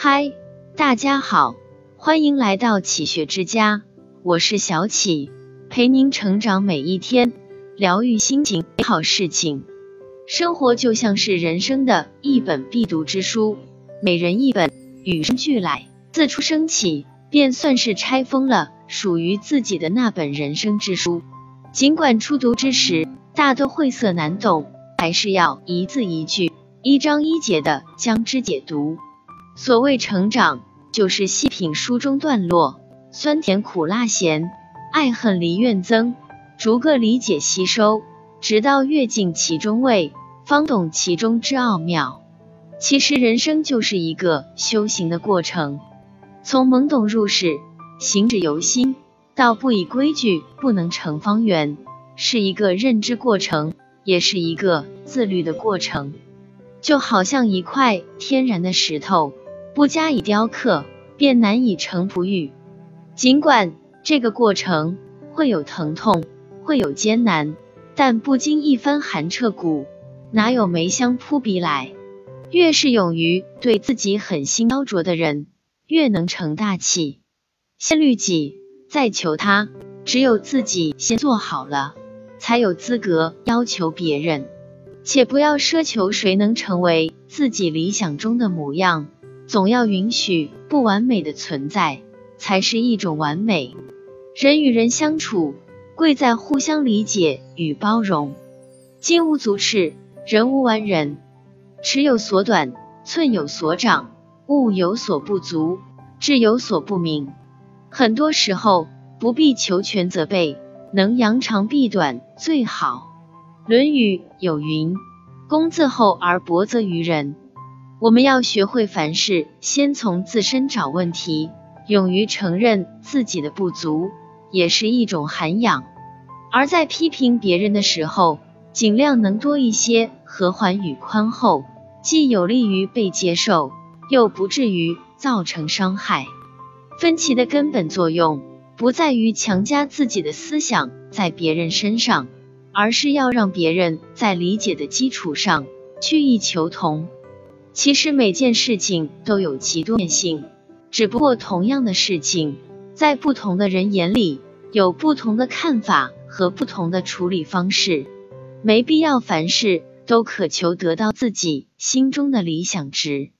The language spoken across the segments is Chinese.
嗨，大家好，欢迎来到启学之家，我是小启，陪您成长每一天，疗愈心情，美好事情。生活就像是人生的一本必读之书，每人一本，与生俱来。自出生起，便算是拆封了属于自己的那本人生之书。尽管初读之时大多晦涩难懂，还是要一字一句、一章一节的将之解读。所谓成长，就是细品书中段落，酸甜苦辣咸，爱恨离怨憎，逐个理解吸收，直到阅尽其中味，方懂其中之奥妙。其实人生就是一个修行的过程，从懵懂入世，行止由心，到不以规矩不能成方圆，是一个认知过程，也是一个自律的过程。就好像一块天然的石头。不加以雕刻，便难以成璞玉。尽管这个过程会有疼痛，会有艰难，但不经一番寒彻骨，哪有梅香扑鼻来？越是勇于对自己狠心雕琢的人，越能成大器。先律己，再求他。只有自己先做好了，才有资格要求别人。且不要奢求谁能成为自己理想中的模样。总要允许不完美的存在，才是一种完美。人与人相处，贵在互相理解与包容。金无足赤，人无完人。尺有所短，寸有所长，物有所不足，志有所不明。很多时候不必求全责备，能扬长避短最好。论语有云：公自厚而薄责于人。我们要学会凡事先从自身找问题，勇于承认自己的不足，也是一种涵养。而在批评别人的时候，尽量能多一些和缓与宽厚，既有利于被接受，又不至于造成伤害。分歧的根本作用不在于强加自己的思想在别人身上，而是要让别人在理解的基础上去异求同。其实每件事情都有其多面性，只不过同样的事情，在不同的人眼里有不同的看法和不同的处理方式。没必要凡事都渴求得到自己心中的理想值。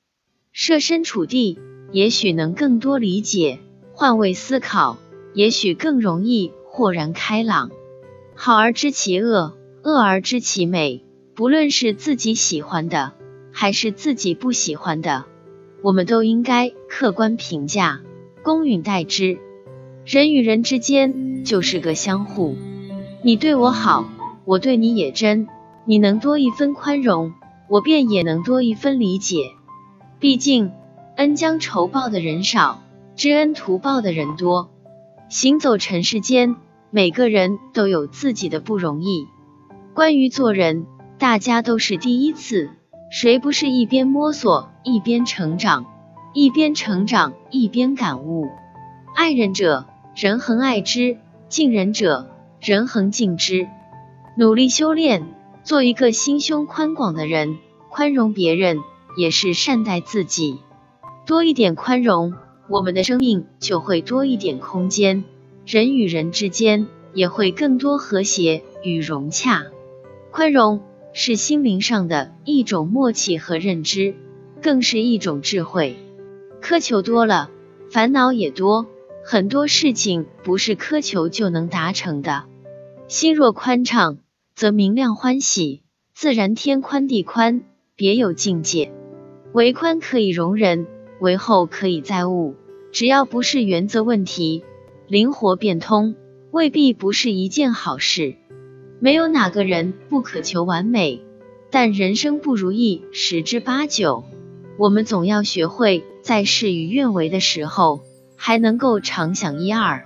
设身处地，也许能更多理解；换位思考，也许更容易豁然开朗。好而知其恶，恶而知其美。不论是自己喜欢的。还是自己不喜欢的，我们都应该客观评价，公允待之。人与人之间就是个相互，你对我好，我对你也真。你能多一分宽容，我便也能多一分理解。毕竟恩将仇报的人少，知恩图报的人多。行走尘世间，每个人都有自己的不容易。关于做人，大家都是第一次。谁不是一边摸索一边成长，一边成长一边感悟？爱人者，人恒爱之；敬人者，人恒敬之。努力修炼，做一个心胸宽广的人，宽容别人也是善待自己。多一点宽容，我们的生命就会多一点空间，人与人之间也会更多和谐与融洽。宽容。是心灵上的一种默契和认知，更是一种智慧。苛求多了，烦恼也多。很多事情不是苛求就能达成的。心若宽敞，则明亮欢喜，自然天宽地宽，别有境界。为宽可以容人，为厚可以载物。只要不是原则问题，灵活变通，未必不是一件好事。没有哪个人不渴求完美，但人生不如意十之八九。我们总要学会在事与愿违的时候，还能够常想一二。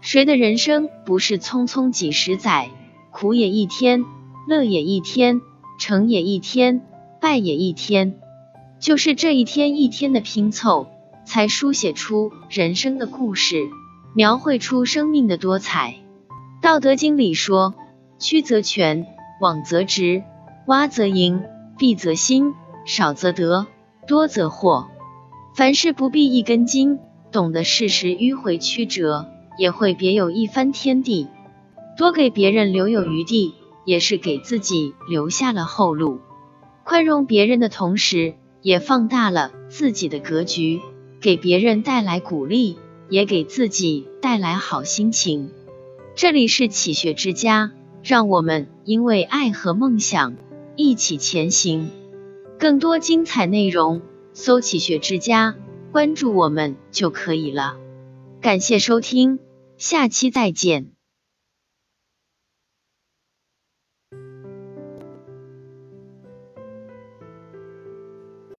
谁的人生不是匆匆几十载，苦也一天，乐也一天，成也一天，败也一天。就是这一天一天的拼凑，才书写出人生的故事，描绘出生命的多彩。道德经里说。曲则全，枉则直，洼则盈，敝则新，少则得，多则惑。凡事不必一根筋，懂得适时迂回曲折，也会别有一番天地。多给别人留有余地，也是给自己留下了后路。宽容别人的同时，也放大了自己的格局，给别人带来鼓励，也给自己带来好心情。这里是启学之家，让我们因为爱和梦想一起前行。更多精彩内容，搜“启学之家”，关注我们就可以了。感谢收听，下期再见。